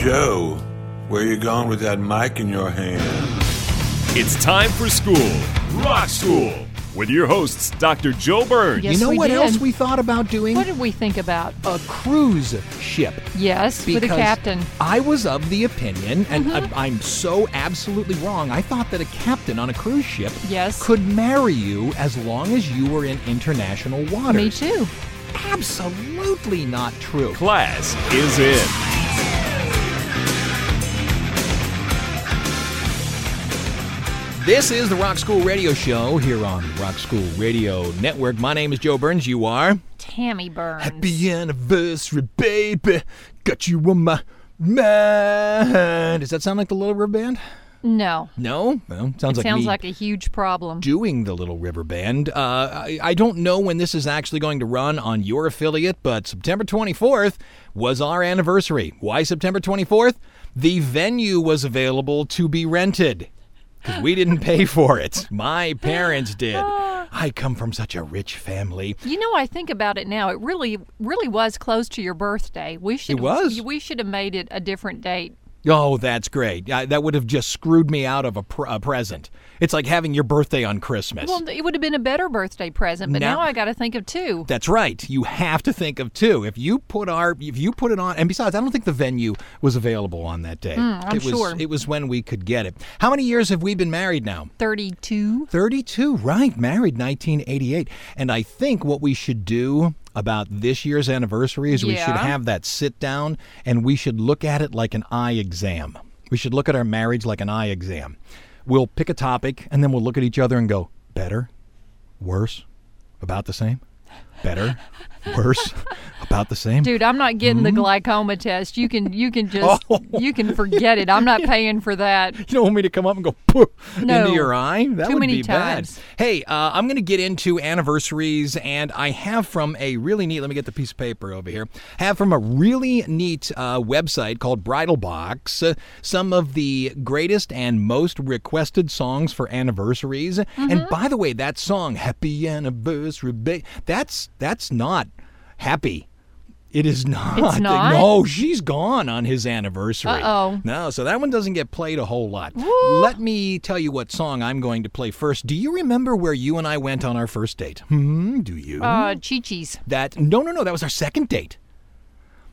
Joe, where you going with that mic in your hand? It's time for school, Rock School, with your hosts, Dr. Joe Burns. Yes, you know we what did. else we thought about doing? What did we think about? a cruise ship. Yes, with a captain. Mm-hmm. I was of the opinion, and I, I'm so absolutely wrong. I thought that a captain on a cruise ship Yes. could marry you as long as you were in international waters. Me too. Absolutely not true. Class is in. This is the Rock School Radio Show here on the Rock School Radio Network. My name is Joe Burns. You are? Tammy Burns. Happy anniversary, baby. Got you on my mind. Does that sound like the Little River Band? No. No? Well, sounds It like sounds like a huge problem. doing the Little River Band. Uh, I, I don't know when this is actually going to run on your affiliate, but September 24th was our anniversary. Why September 24th? The venue was available to be rented because we didn't pay for it. My parents did. Ah. I come from such a rich family. You know, I think about it now. It really, really was close to your birthday. We should. It was. We should have made it a different date. Oh, that's great. Uh, that would have just screwed me out of a, pr- a present. It's like having your birthday on Christmas. Well, it would have been a better birthday present, but Now- now, I got to think of two. That's right. You have to think of two. If you put our, if you put it on, and besides, I don't think the venue was available on that day. Hmm, I'm it was, sure. It was when we could get it. How many years have we been married now? Thirty-two. 32, right. Married 1988. And I think what we should do about this year's anniversary is we should have that sit down and we should look at it like an eye exam. We should look at our marriage like an eye exam. We'll pick a topic and then we'll look at each other and go, better, worse, about the same, better, worse, about the same. Dude, I'm not getting Hmm? the glaucoma test. You can, you can just, Oh. you can forget it. I'm not paying for that. You don't want me to come up and go "Poof," No. into your eye? That Too would many be times. bad. Hey, uh, I'm going to get into anniversaries, and I have from a really neat. Let me get the piece of paper over here. Have from a really neat uh, website called Bridal Box uh, some of the greatest and most requested songs for anniversaries. Mm-hmm. And by the way, that song "Happy Anniversary," ba-" that's that's not happy. It is not. It's not? No, she's gone on his anniversary. Uh-oh. No, so that one doesn't get played a whole lot. Woo. Let me tell you what song I'm going to play first. Do you remember where you and I went on our first date? Hmm, do you? Uh, Chi-Chi's. that no, no, no, that was our second date.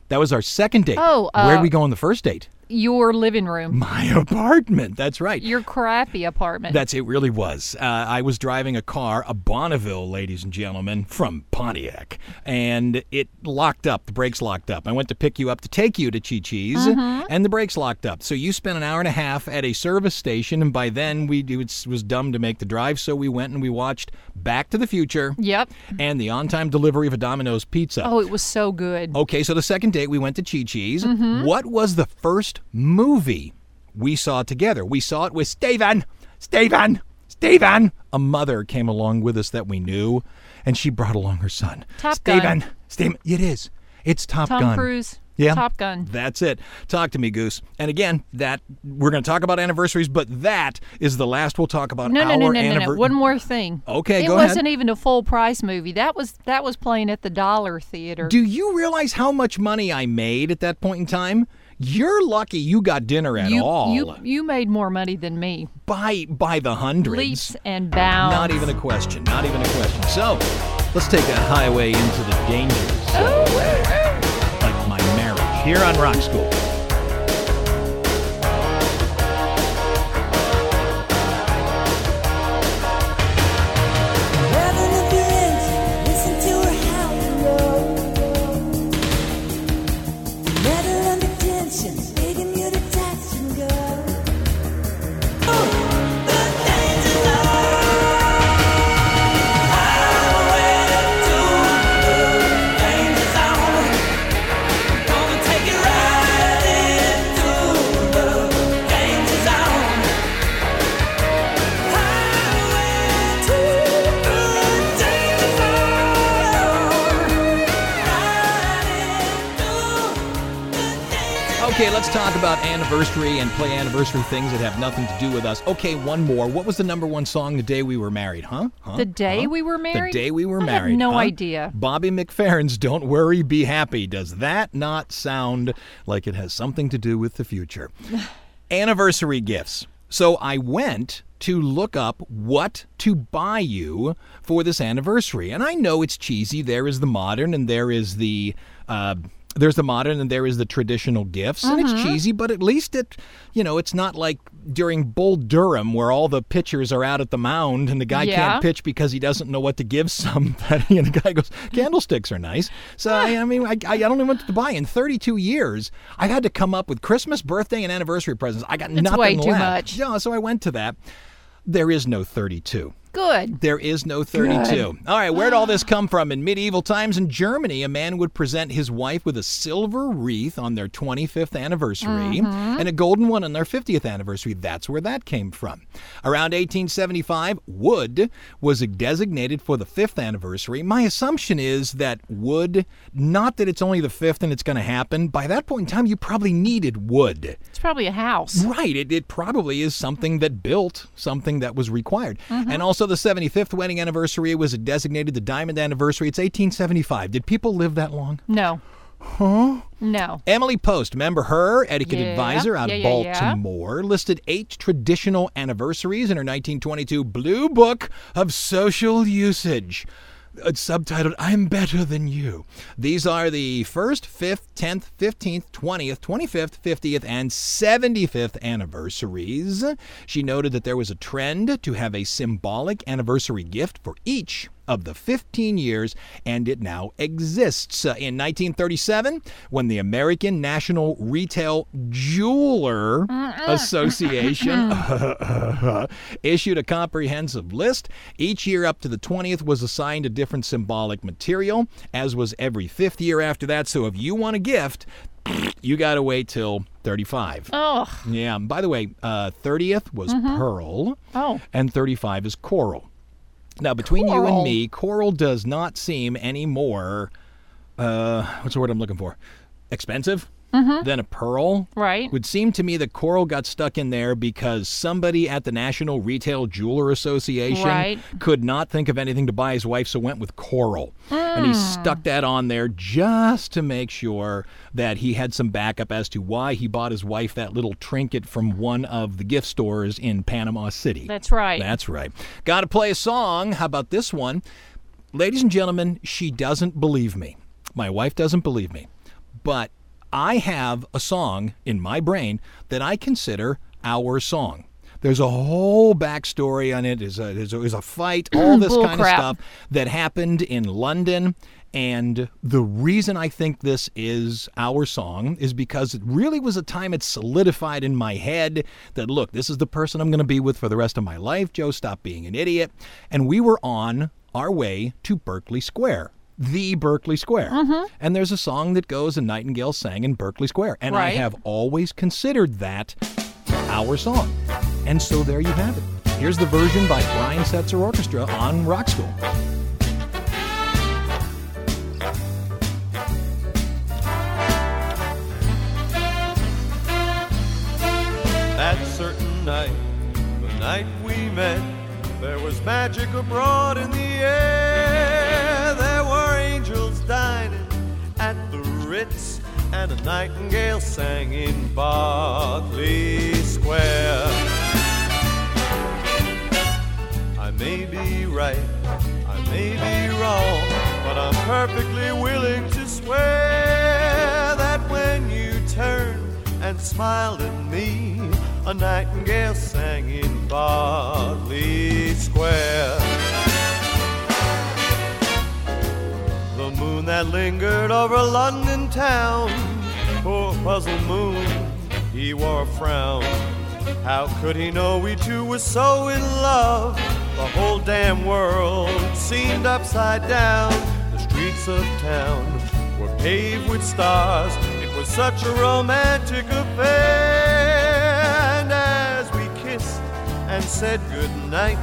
That was our second date. Oh, Where'd uh, we go on the first date? Your living room. My apartment. That's right. Your crappy apartment. That's it. Really was. Uh, I was driving a car, a Bonneville, ladies and gentlemen, from Pontiac, and it locked up. The brakes locked up. I went to pick you up to take you to Chi Chi's, and the brakes locked up. So you spent an hour and a half at a service station, and by then we it was, was dumb to make the drive, so we went and we watched Back to the Future Yep. and the on-time delivery of a Domino's pizza. Oh, it was so good. Okay, so the second date we went to Chi Chi's. Mm-hmm. What was the first movie we saw together? We saw it with Steven. Steven. Steven. A mother came along with us that we knew, and she brought along her son. Top Steven. Gun. Steven. It is. It's Top Tom Gun. Cruise. Yeah. Top Gun. That's it. Talk to me, Goose. And again, that we're going to talk about anniversaries, but that is the last we'll talk about No, no, our no, no, no, no. anniver- One more thing. Okay, it go ahead. wasn't even a full price movie. That was that was playing at the Dollar Theater. Do you realize how much money I made at that point in time? You're lucky you got dinner at you, all. you you made more money than me. by by the hundreds. Leaps and bounds. Not even a question. Not even a question. So, let's take a highway into the danger zone, oh, like my marriage here on Rock School. Let's talk about anniversary and play anniversary things that have nothing to do with us. Okay, one more. What was the number one song the day we were married? Huh? Huh? The day Huh? we were married? The day we were I have married. no huh? idea. Bobby McFerrin's "Don't Worry, Be Happy." Does that not sound like it has something to do with the future? anniversary gifts. So I went to look up what to buy you for this anniversary. And I know it's cheesy. There is the modern and there is the uh, there's the modern and there is the traditional gifts. And Mm-hmm. it's cheesy, but at least it you know, it's not like during Bull Durham where all the pitchers are out at the mound and the guy Yeah. can't pitch because he doesn't know what to give somebody. And the guy goes, Candlesticks are nice. So I, I mean I, I don't know what to buy. In 32 years, I've had to come up with Christmas, birthday, and anniversary presents. I got nothing way too left. much. Yeah, so I went to that. There is no 32. Good. There is no 32. All right, where'd all this ah. come from? In medieval times in Germany, a man would present his wife with a silver wreath on their 25th anniversary mm-hmm. and a golden one on their 50th anniversary. That's where that came from. Around 1875, wood was designated for the 5th anniversary. My assumption is that wood, not that it's only the 5th and it's going to happen, by that point in time, you probably needed wood. It's probably a house. Right. It, it probably is something that built something that was required. Mm-hmm. And also the 75th wedding anniversary was designated the diamond anniversary. It's 1875. Did people live that long? No. Huh? No. Emily Post, remember her, etiquette Yeah. advisor out Yeah, of yeah. Baltimore, listed eight traditional anniversaries in her 1922 Blue Book of Social Usage. It's subtitled I'm Better Than You. These are the 1st, 5th, 10th, 15th, 20th, 25th, 50th, and 75th anniversaries. She noted that there was a trend to have a symbolic anniversary gift for each of the 15 years, and it now exists. Uh, in 1937, when the American National Retail Jeweler Association issued a comprehensive list, each year up to the 20th was assigned a different symbolic material, as was every fifth year after that. So if you want a gift, you got to wait till 35. Oh. Yeah. By the way, uh, 30th was pearl, Oh. and 35 is coral. Now, between you and me, coral does not seem any more, uh, what's the word I'm looking for? Expensive than a pearl. Mm-hmm. Right. Would seem to me that coral got stuck in there because somebody at the National Retail Jeweler Association Right. could not think of anything to buy his wife, so went with coral. And Hmm. he stuck that on there just to make sure that he had some backup as to why he bought his wife that little trinket from one of the gift stores in Panama City. That's right. That's right. Got to play a song. How about this one? Ladies and gentlemen, she doesn't believe me. My wife doesn't believe me. But I have a song in my brain that I consider our song. There's a whole backstory on it. There's a, there's a, there's a fight, all this kind crap. of stuff that happened in London. And the reason I think this is our song is because it really was a time it solidified in my head that, look, this is the person I'm going to be with for the rest of my life. Joe, stop being an idiot. And we were on our way to Berkeley Square. The Berkeley Square. Mm-hmm. And there's a song that goes, and Nightingale sang in Berkeley Square. And I have always considered that our song. And so there you have it. Here's the version by Brian Setzer Orchestra on Rock School. That certain night, the night we met, there was magic abroad in the air. Ritz, and a nightingale sang in Berkeley Square. I may be right, I may be wrong, but I'm perfectly willing to swear that when you turned and smiled at me, a nightingale sang in Berkeley Square. Moon that lingered over London town, oh, poor puzzled moon, he wore a frown. How could he know we two were so in love? The whole damn world seemed upside down. The streets of town were paved with stars. It was such a romantic affair. And as we kissed and said goodnight,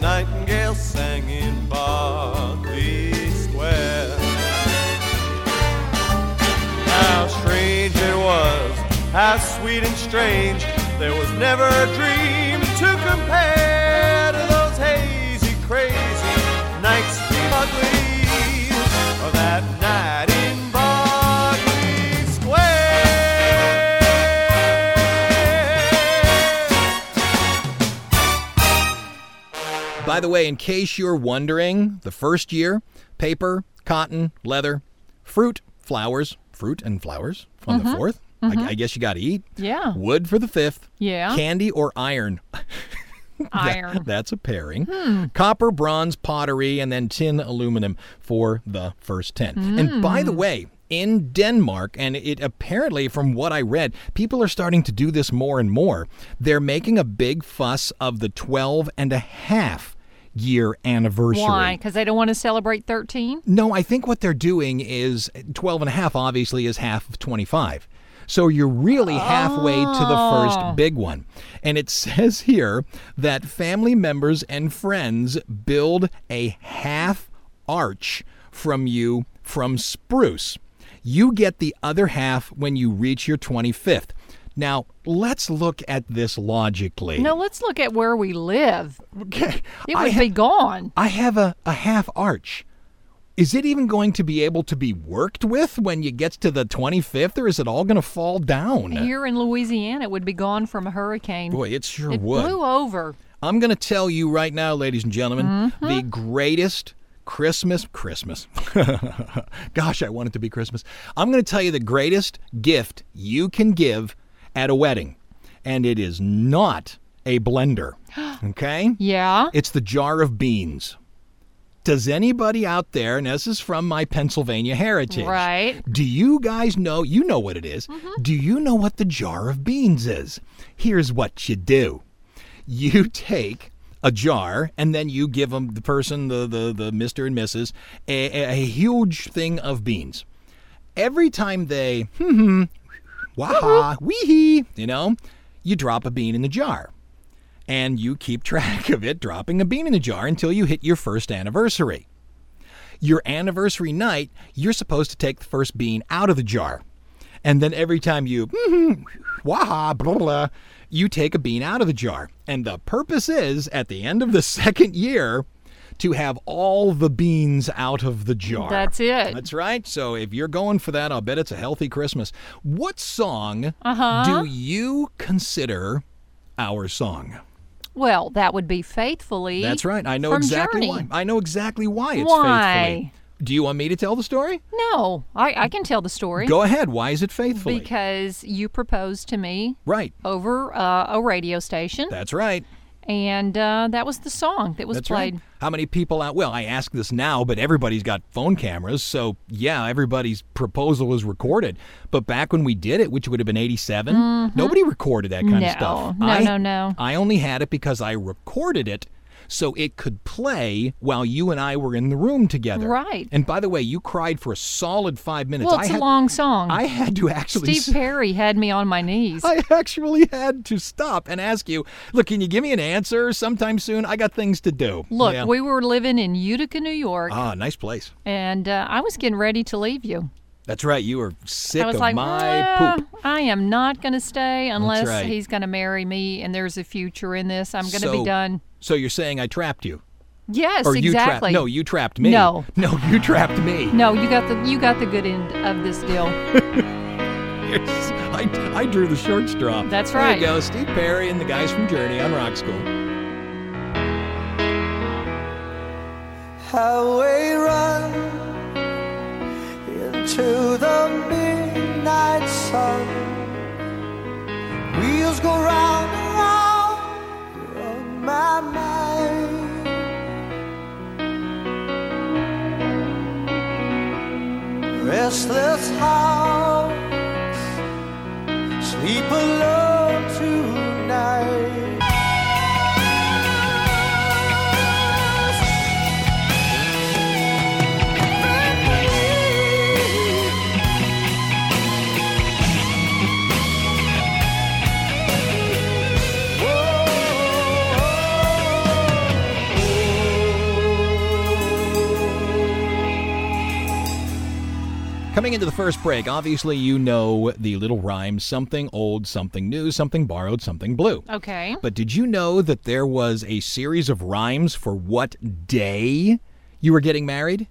Nightingale sang in Berkeley Square. How strange it was how sweet and strange. There was never a dream to compare to those hazy, crazy nights we ugly of that night in Berkeley Square. By the way, in case you're wondering, the first year, paper, cotton, leather, fruit, flowers, fruit and flowers on the mm-hmm. 4th I, mm-hmm. I guess you got to eat. Yeah. Wood for the fifth. Yeah. Candy or iron. Iron. That's a pairing. Hmm. Copper, bronze, pottery, and then tin, aluminum for the first 10. And hmm. by the way, in Denmark, and it apparently, from what I read, people are starting to do this more and more. They're making a big fuss of the 12 and a half year anniversary. Why? Because they don't want to celebrate 13? No, I think what they're doing is 12 and a half obviously is half of 25. So you're really halfway to the Oh. first big one. And it says here that family members and friends build a half arch from you from spruce. You get the other half when you reach your 25th. Now, let's look at this logically. No, let's look at where we live. Okay. It I would ha- be gone. I have a, a half arch. Is it even going to be able to be worked with when you get to the 25th, or is it all going to fall down? Here in Louisiana, it would be gone from a hurricane. Boy, it sure it would. blew over. I'm going to tell you right now, ladies and gentlemen, Mm-hmm. the greatest Christmas, Christmas. Gosh, I want it to be Christmas. I'm going to tell you the greatest gift you can give at a wedding, and it is not a blender. Okay? Yeah. It's the jar of beans. Does anybody out there, and this is from my Pennsylvania heritage, Right. do you guys know? You know what it is. Do you know what the jar of beans is? Here's what you do you take a jar and then you give them the person, the, the, the Mr. and Mrs., a, a huge thing of beans. Every time they, hmm, waha, wee hee! you know, you drop a bean in the jar and you keep track of it dropping a bean in the jar until you hit your first anniversary. Your anniversary night, you're supposed to take the first bean out of the jar. And then every time you, "Mhm, waha, blah, blah, you take a bean out of the jar. And the purpose is, at the end of the second year, to have all the beans out of the jar. That's it. That's right. So if you're going for that, I'll bet it's a healthy Christmas. What song Uh-huh. do you consider our song? Well, that would be faithfully. That's right. I know exactly Journey. why. I know exactly why it's Why? faithfully. Do you want me to tell the story? No, I, I can tell the story. Go ahead. Why is it faithfully? Because you proposed to me right. over uh, a radio station, That's right. And uh, that was the song that was That's played. right. How many people out? Well, I ask this now, but everybody's got phone cameras, so yeah, everybody's proposal was recorded. But back when we did it, which would have been '87, nobody recorded that kind Mm-hmm. No, of stuff. no, I, no, no. I only had it because I recorded it. So it could play while you and I were in the room together. Right. And by the way, you cried for a solid five minutes. Well, I it's had, a long song. I had to actually. Steve Perry had me on my knees. I actually had to stop and ask you, look, can you give me an answer sometime soon? I got things to do. Look, Yeah. we were living in Utica, New York, Ah, nice place. and uh, I was getting ready to leave you. That's right. You were sick I was of like, my "Ah, poop. I am not going to stay unless right. he's going to marry me and there's a future in this. I'm going to So- be done. So you're saying I trapped you, Yes, or you trapped? exactly. No, you trapped me. No. no, you trapped me. No, you got the you got the good end of this deal. Yes, I, I drew the short straw. That's There right. you go, Steve Perry and the guys from Journey on Rock School. highway run into the midnight sun. Wheels go round and round on my mind. Restless hearts Coming into the first break, obviously you know the little rhyme something old, something new, something borrowed, something blue. Okay. But did you know that there was a series of rhymes for what day you were getting married?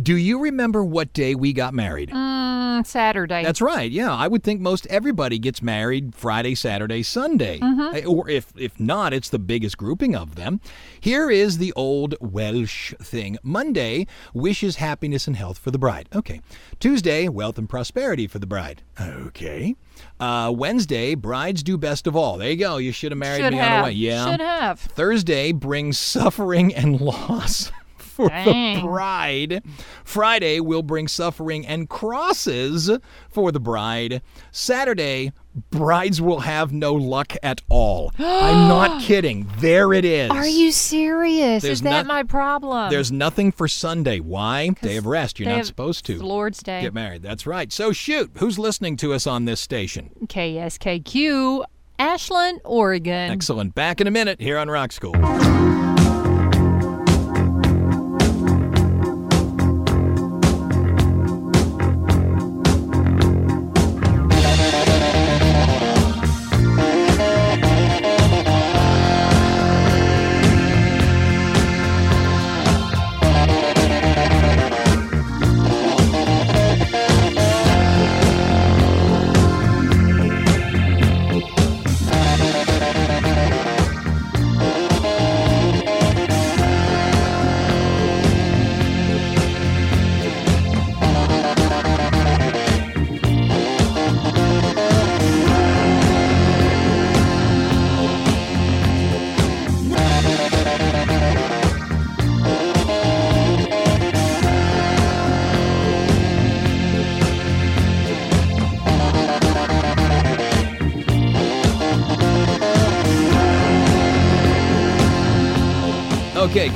Do you remember what day we got married? Mm, Saturday. That's right. Yeah, I would think most everybody gets married Friday, Saturday, Sunday. Uh, Or if if not, it's the biggest grouping of them. Here is the old Welsh thing. Monday wishes happiness and health for the bride. Okay. Tuesday, wealth and prosperity for the bride. Okay. Uh, Wednesday, brides do best of all. There you go. You should have married Should me on the way. Yeah. Should have. Thursday brings suffering and loss for the bride. Friday will bring suffering and crosses for the bride. Saturday, brides will have no luck at all. I'm not kidding. There it is. Are you serious? There's Is that not- my problem? There's nothing for Sunday. Why? Day of rest. You're not supposed It's to Lord's Day. get married. That's right. So shoot, who's listening to us on this station? KSKQ, Ashland, Oregon. Excellent. Back in a minute here on Rock School.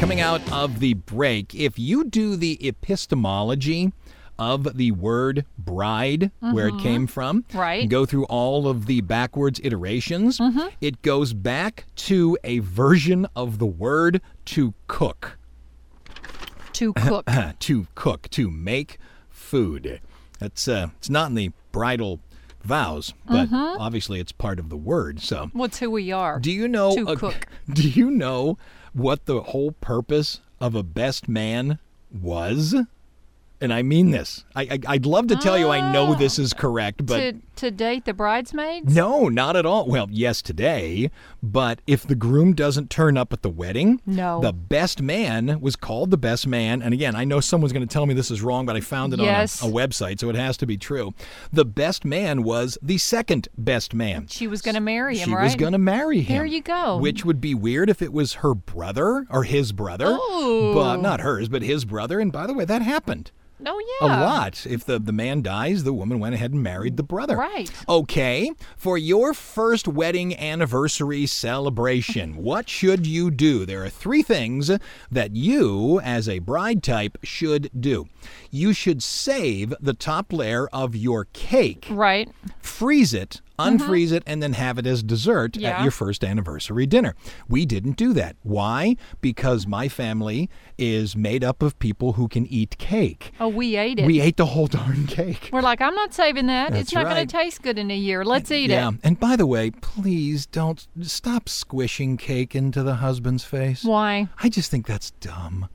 Coming out of the break, if you do the epistemology of the word bride, where it came from, Right. and go through all of the backwards iterations, it goes back to a version of the word to cook. To cook. to cook, to make food. That's uh, it's not in the bridal vows, but obviously it's part of the word. So, What's who we are? do you know? To uh, cook. Do you know what the whole purpose of a best man was? And I mean hmm. this. I, I I'd love to tell you I know ah. this is correct, but to to date the bridesmaids? no, not at all. Well, yes, today, but if the groom doesn't turn up at the wedding, No. the best man was called the best man. And again, I know someone's going to tell me this is wrong, but I found it Yes. on a, a website, so it has to be true. The best man was the second best man. She was going to marry him, She right? was going to marry him. There you go. Which would be weird if it was her brother or his brother. Oh. But not hers, but his brother. And by the way, that happened. Oh A lot. If the, the man dies, the woman went ahead and married the brother. Right. Okay. For your first wedding anniversary celebration, what should you do? There are three things that you, as a bride type, should do. You should save the top layer of your cake, Right. freeze it, unfreeze it, and then have it as dessert at your first anniversary dinner. We didn't do that. Why? Because my family is made up of people who can eat cake. Oh, we ate it. We ate the whole darn cake. We're like, I'm not saving that. That's it's not right. going to taste good in a year. Let's eat yeah. it. And by the way, please don't stop squishing cake into the husband's face. Why? I just think that's dumb.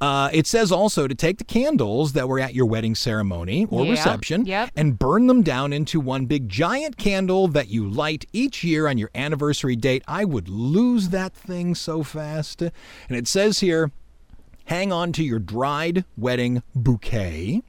Uh, it says also to take the candles that were at your wedding ceremony or Yeah, reception yep. and burn them down into one big giant candle that you light each year on your anniversary date. I would lose that thing so fast. And it says here hang on to your dried wedding bouquet.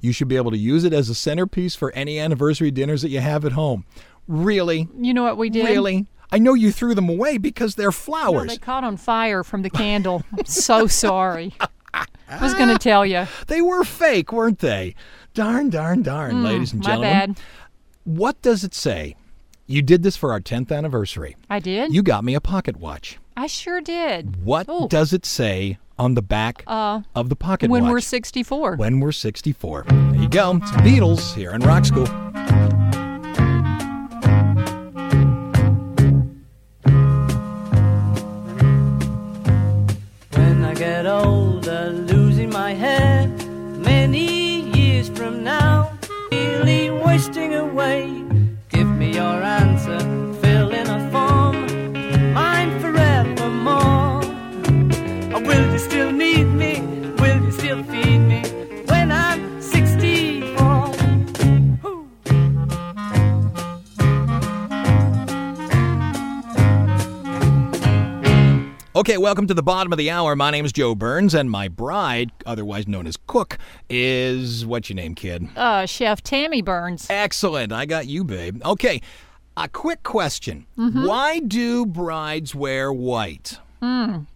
You should be able to use it as a centerpiece for any anniversary dinners that you have at home. Really? You know what we did? Really? I know you threw them away because they're No, flowers. they caught on fire from the candle. I'm so sorry. I was going to tell you. They were fake, weren't they? Darn, darn, darn, ladies and Mm, My gentlemen. bad. What does it say? You did this for our 10th anniversary. I did. You got me a pocket watch. I sure did. What Oh. does it say on the back Uh, of the pocket when watch? When we're 64. when we're 64. There you go. It's the Beatles here in Rock School. night. Okay, welcome to the bottom of the hour. My name is Joe Burns, and my bride, otherwise known as Cook, is what's your name, kid? Uh, Chef Tammy Burns. Excellent. I got you, babe. Okay, a quick question. Why do brides wear white?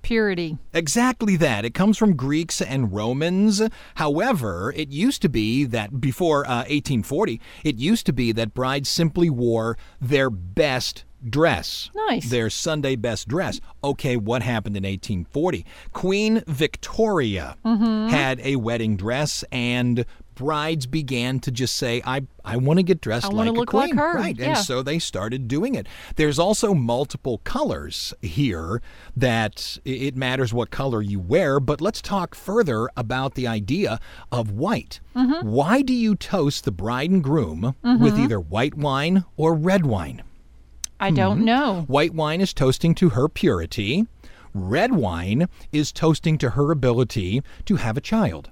Purity. Exactly that. It comes from Greeks and Romans. However, it used to be that before uh, 1840, it used to be that brides simply wore their best dress. Nice. Their Sunday best dress. Okay, what happened in 1840? Queen Victoria had a wedding dress and brides began to just say I I want to get dressed I like a look like her, Right. yeah. And so they started doing it. There's also multiple colors here that it matters what color you wear, but let's talk further about the idea of white. Mm-hmm. Why do you toast the bride and groom with either white wine or red wine? I don't know. White wine is toasting to her purity. Red wine is toasting to her ability to have a child.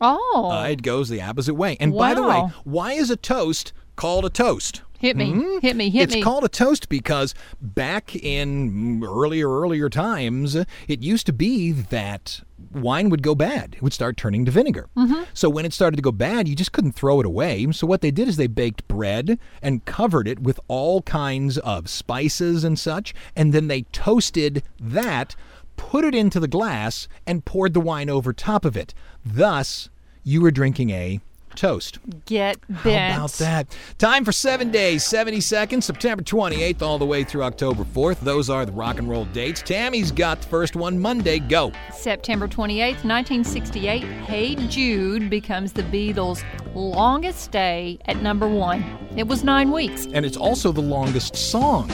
Oh, Uh, it goes the opposite way. And by the way, why is a toast called a toast? Hit me, hit me, hit hmm? it's me. called a toast because back in earlier, earlier times, it used to be that wine would go bad. It would start turning to vinegar. Mm-hmm. So when it started to go bad, you just couldn't throw it away. So what they did is they baked bread and covered it with all kinds of spices and such, and then they toasted that, put it into the glass, and poured the wine over top of it. Thus, you were drinking a toast. Get How bent. about that? Time for seven days, 70 seconds, September 28th all the way through October 4th. Those are the rock and roll dates. Tammy's got the first one Monday. Go. September 28th, 1968, Hey Jude becomes the Beatles' longest stay at number one. It was nine weeks. And it's also the longest song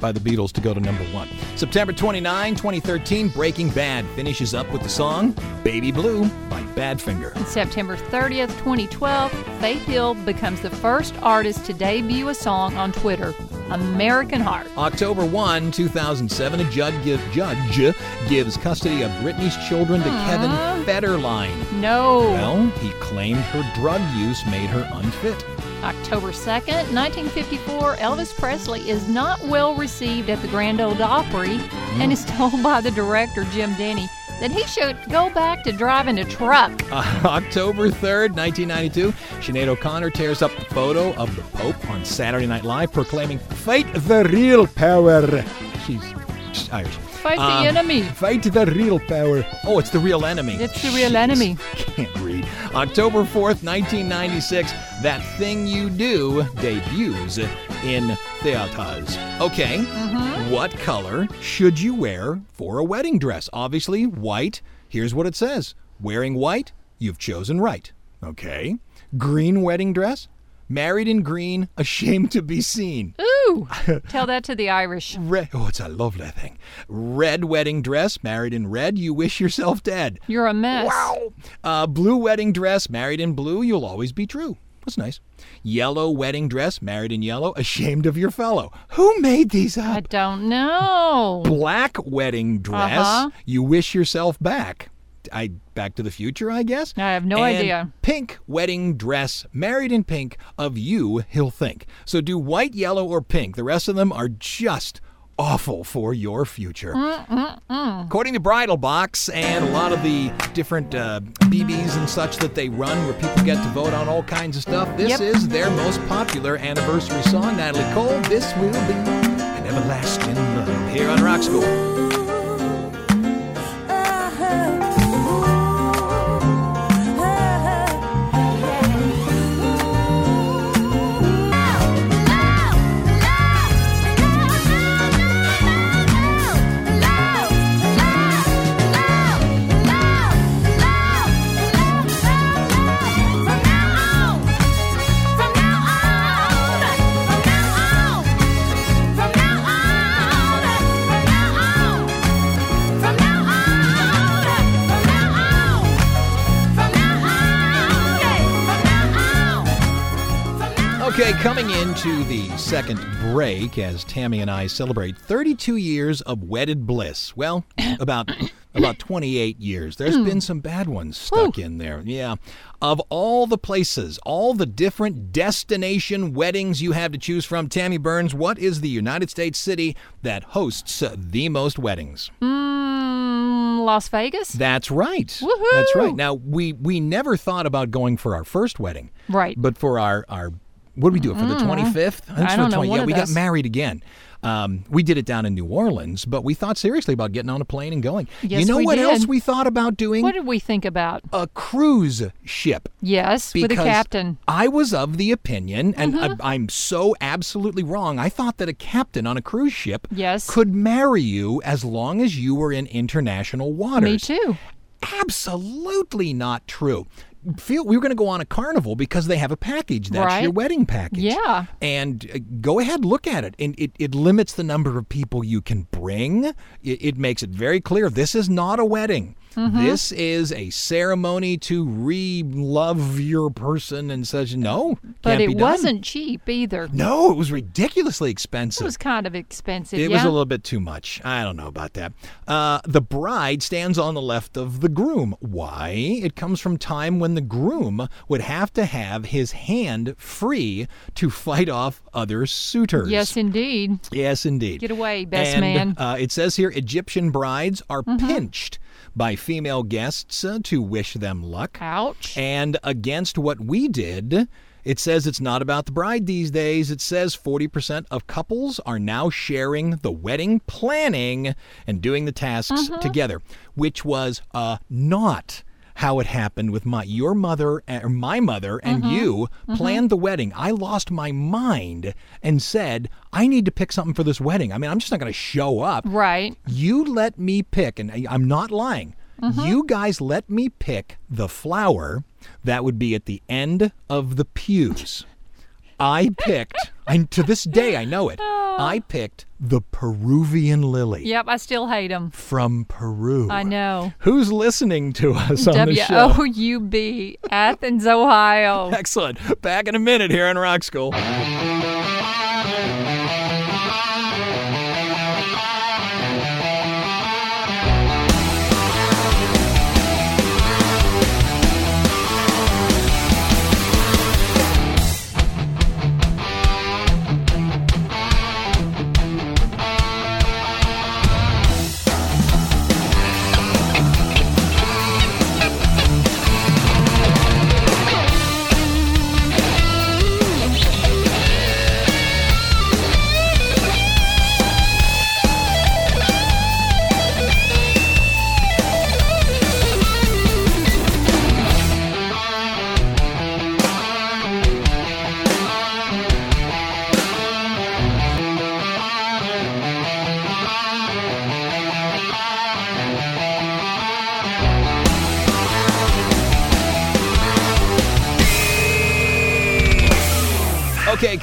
by the Beatles to go to number one. September 29, 2013, Breaking Bad finishes up with the song Baby Blue by Badfinger. September 30th, 2012, Faith Hill becomes the first artist to debut a song on Twitter, American Heart. October 1, 2007, a judge, give, judge gives custody of Britney's children to Kevin Federline. No. Well, he claimed her drug use made her unfit. October 2nd, 1954, Elvis Presley is not well received at the Grand Ole Opry and is told by the director, Jim Denny, that he should go back to driving a truck. Uh, October 3rd, 1992, Sinead O'Connor tears up the photo of the Pope on Saturday Night Live, proclaiming, Fight the real power. She's, she's Irish. Fight Um, the enemy. Fight the real power. Oh, it's the real enemy. It's the real enemy. Can't read. October 4th, 1996, That Thing You Do debuts in theaters. Okay, Mm-hmm. what color should you wear for a wedding dress? Obviously, white. Here's what it says Wearing white, you've chosen right. Okay. Green wedding dress? Married in green, ashamed to be seen. Ooh, tell that to the Irish. Red, oh, it's a lovely thing. Red wedding dress, married in red, you wish yourself dead. You're a mess. Wow. Uh, blue wedding dress, married in blue, you'll always be true. That's nice. Yellow wedding dress, married in yellow, ashamed of your fellow. Who made these up? I don't know. Black wedding dress, Uh-huh. you wish yourself back. I Back to the Future, I guess. I have no And idea. Pink wedding dress, married in pink, of you he'll think. So do white, yellow, or pink. The rest of them are just awful for your future. According to Bridal Box and a lot of the different uh, BBs and such that they run where people get to vote on all kinds of stuff, this Yep. is their most popular anniversary song. Natalie Cole, This Will Be an Everlasting Love here on Rock School. Coming into the second break as Tammy and I celebrate 32 years of wedded bliss. Well, about about 28 years. There's been some bad ones stuck in there. Yeah. Of all the places, all the different destination weddings you have to choose from, Tammy Burns, what is the United States city that hosts the most weddings? Mm, Las Vegas? That's right. Woohoo! That's right. Now we we never thought about going for our first wedding. Right. But for our our what did we do it for the twenty fifth? Mm. I don't know, one Yeah, of we got those. married again. Um, we did it down in New Orleans, but we thought seriously about getting on a plane and going. Yes, you know we what did. else we thought about doing? What did we think about? a cruise ship. Yes, with a Because captain. Mm-hmm. I was of the opinion, and I, I'm so absolutely wrong. I thought that a captain on a cruise ship Yes. could marry you as long as you were in international waters. Me too. Absolutely not true. Feel we were going to go on a carnival because they have a package. That's Right. your wedding package. Yeah. And uh, go ahead, look at it. And it, it limits the number of people you can bring. It, it makes it very clear this is not a wedding. Mm-hmm. This is a ceremony to re-love your person and such. No, But it wasn't cheap either. No, it was ridiculously expensive. It was kind of expensive. It yeah? was a little bit too much. I don't know about that. Uh, the bride stands on the left of the groom. Why? It comes from time when the groom would have to have his hand free to fight off other suitors. Yes, indeed. Yes, indeed. Get away, best and, man. Mm-hmm. Uh, it says here Egyptian brides are pinched by female guests uh, to wish them luck. Ouch. And against what we did, it says it's not about the bride these days. It says 40% of couples are now sharing the wedding planning and doing the tasks Mm-hmm. together, which was uh, not how it happened with my your mother eh, or my mother and Mm-hmm. you mm-hmm. planned the wedding. I lost my mind and said, "I need to pick something for this wedding." I mean, I'm just not going to show up. right. You let me pick, and I- I'm not lying. Mm-hmm. You guys let me pick the flower that would be at the end of the pews. I picked, and to this day I know it. Oh. I picked the Peruvian lily Yep, I still hate them. from Peru. I know. Who's listening to us on the show? O U B, Athens, Ohio. Excellent. Back in a minute here in Rock School.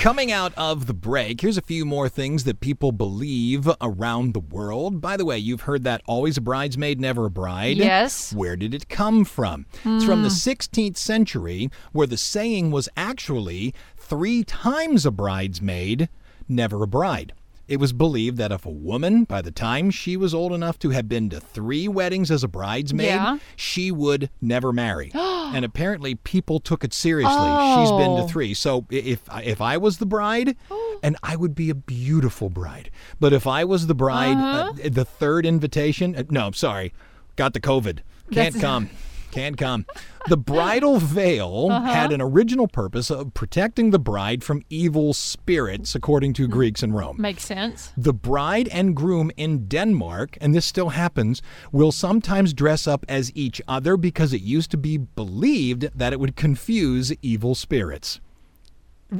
Coming out of the break, here's a few more things that people believe around the world. By the way, you've heard that always a bridesmaid, never a bride. Yes. Where did it come from? It's from the hmm. 16th century, where the saying was actually three times a bridesmaid, never a bride. It was believed that if a woman, by the time she was old enough to have been to three weddings as a bridesmaid, Yeah. she would never marry. and apparently, people took it seriously. She's been to Oh. three. So i- if if I was the bride, and I would be a beautiful bride, but if I was the bride, uh, the third invitation, uh, no, sorry, got the COVID, can't That's- come. Can't come. The bridal veil Uh-huh. had an original purpose of protecting the bride from evil spirits, according to Greeks in Rome. Makes sense. The bride and groom in Denmark, and this still happens, will sometimes dress up as each other because it used to be believed that it would confuse evil spirits.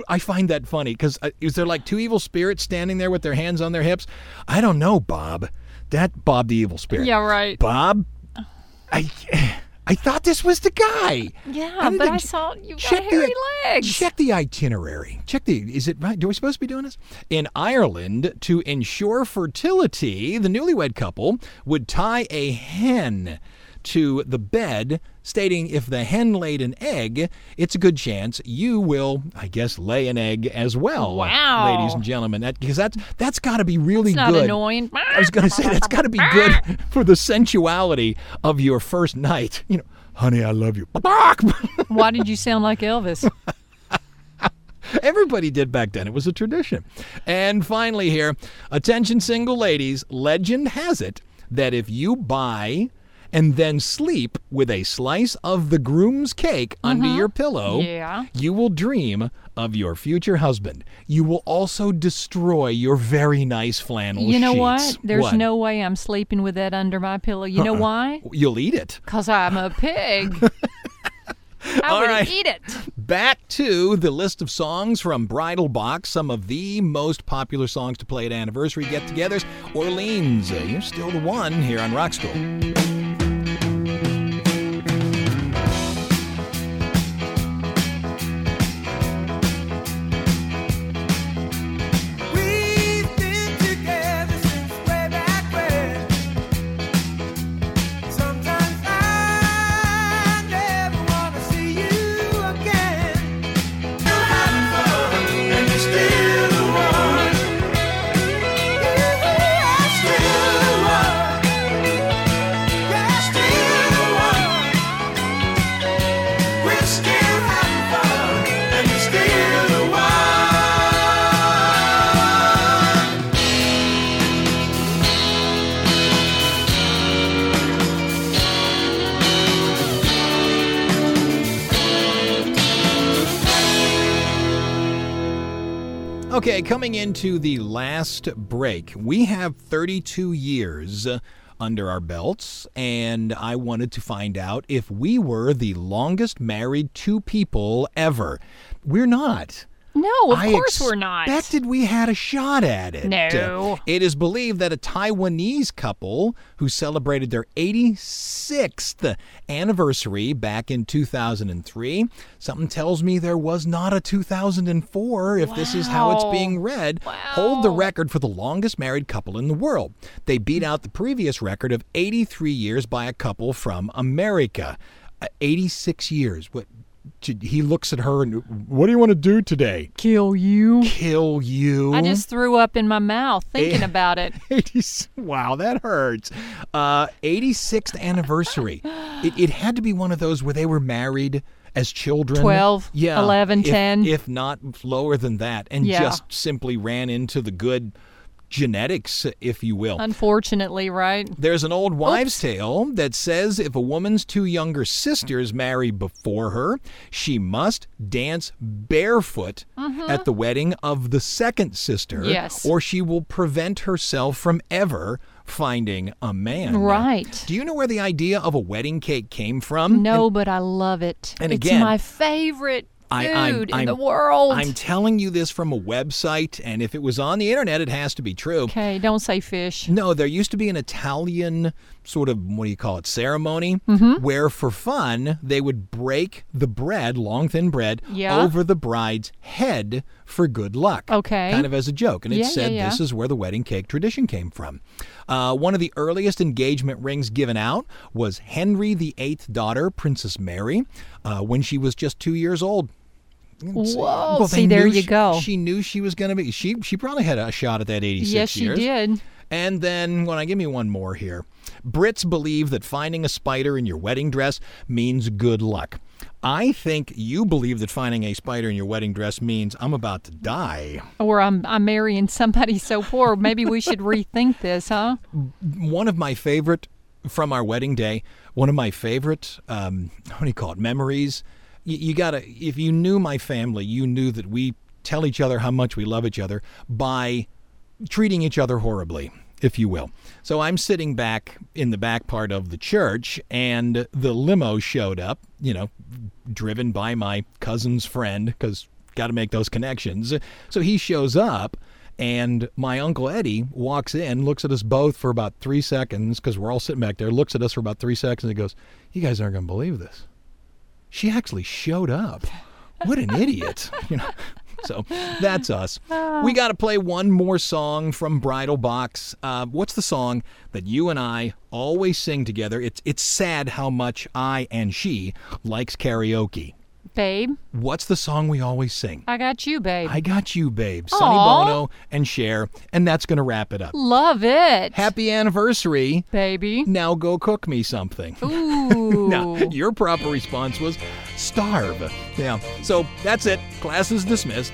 I find that funny because uh, is there like two evil spirits standing there with their hands on their hips? I don't know, Bob. That Bob the evil spirit. Yeah, right. Bob, I I thought this was the guy. Yeah, but I saw you got check the- hairy legs. Check the itinerary. Check the. Is it right? Do we supposed to be doing this? In Ireland, to ensure fertility, the newlywed couple would tie a hen to the bed, stating if the hen laid an egg, it's a good chance you will, I guess, lay an egg as well. Wow. ladies and gentlemen, that because that's that's got to be really not good. annoying. I was going to say that's got to be good for the sensuality of your first night. You know, honey, I love you. Why did you sound like Elvis? Everybody did back then. It was a tradition. And finally, here, attention, single ladies. Legend has it that if you buy and then sleep with a slice of the groom's cake under your pillow, Mm-hmm. Yeah. you will dream of your future husband. You will also destroy your very nice flannel You know sheets. what? There's What? no way I'm sleeping with that under my pillow. You know why? You'll eat it. Because I'm a pig. I All would right. eat it. Back to the list of songs from Bridal Box, some of the most popular songs to play at anniversary get togethers. Orleans, uh, you're still the one here on Rock School. Coming into the last break, we have 32 years under our belts, and I wanted to find out if we were the longest married two people ever. We're not. No, of I course we're not. expected we had a shot at it. No. It is believed that a Taiwanese couple who celebrated their 86th anniversary back in 2003. Something tells me there was not a 2004 if this is how it's being read. Hold the record for the longest married couple in the world. They beat out the previous record of 83 years by a couple from America. Uh, 86 years. What he looks at her and what do you want to do today? Kill you. Kill you. I just threw up in my mouth thinking Eh. about it. 80, wow, that hurts. Uh, 86th anniversary. It, it had to be one of those where they were married as children. 12, yeah, 11, if- 10. If not lower than that, and Yeah. just simply ran into the good genetics, if you will. Unfortunately, right? There's an old wives' tale that says if a woman's two younger sisters marry before her, she must dance barefoot at the wedding of the second sister, Mm-hmm. Yes. or she will prevent herself from ever finding a man. Right. Do you know where the idea of a wedding cake came from? No, but I love it. and it's again, my favorite I- I'm- food I'm- in the world. I'm telling you this from a website, and if it was on the internet, it has to be true. okay, don't say fish. No, there used to be an Italian sort of what do you call it ceremony Mm-hmm. where for fun they would break the bread, long thin bread, Yeah. over the bride's head for good luck. Okay. Kind of as a joke. And it Yeah, said yeah. this is where the wedding cake tradition came from. Uh, one of the earliest engagement rings given out was Henry VIII's daughter, Princess Mary, uh, when she was just two years old. Whoa. Well, See, there you she- go. She knew she was going to be. She she probably had a shot at that 86 yes, she years. did. And then, when I give me one more here, Brits believe that finding a spider in your wedding dress means good luck. I think you believe that finding a spider in your wedding dress means I'm about to die. Or I'm I'm marrying somebody so poor. Maybe we should rethink this, huh? One of my favorite from our wedding day, one of my favorite, um, what do you call it, memories. You, you gotta, if you knew my family, you knew that we tell each other how much we love each other by treating each other horribly, if you will. So I'm sitting back in the back part of the church, and the limo showed up, you know, driven by my cousin's friend, because got to make those connections. So he shows up, and my Uncle Eddie walks in, looks at us both for about three seconds, because we're all sitting back there, looks at us for about three seconds, and he goes, You guys aren't going to believe this. She actually showed up. What an idiot. You know. So that's us. We got to play one more song from Bridal Box. Uh, what's the song that you and I always sing together? It's it's sad how much I and she likes karaoke. Babe, What's the song we always sing? I got you, babe. I got you, babe. Sonny Bono and Cher, and that's gonna wrap it up. Love it. Happy anniversary. baby. Now go cook me something. Ooh. Now, your proper response was starve. Yeah. So that's it. Class is dismissed.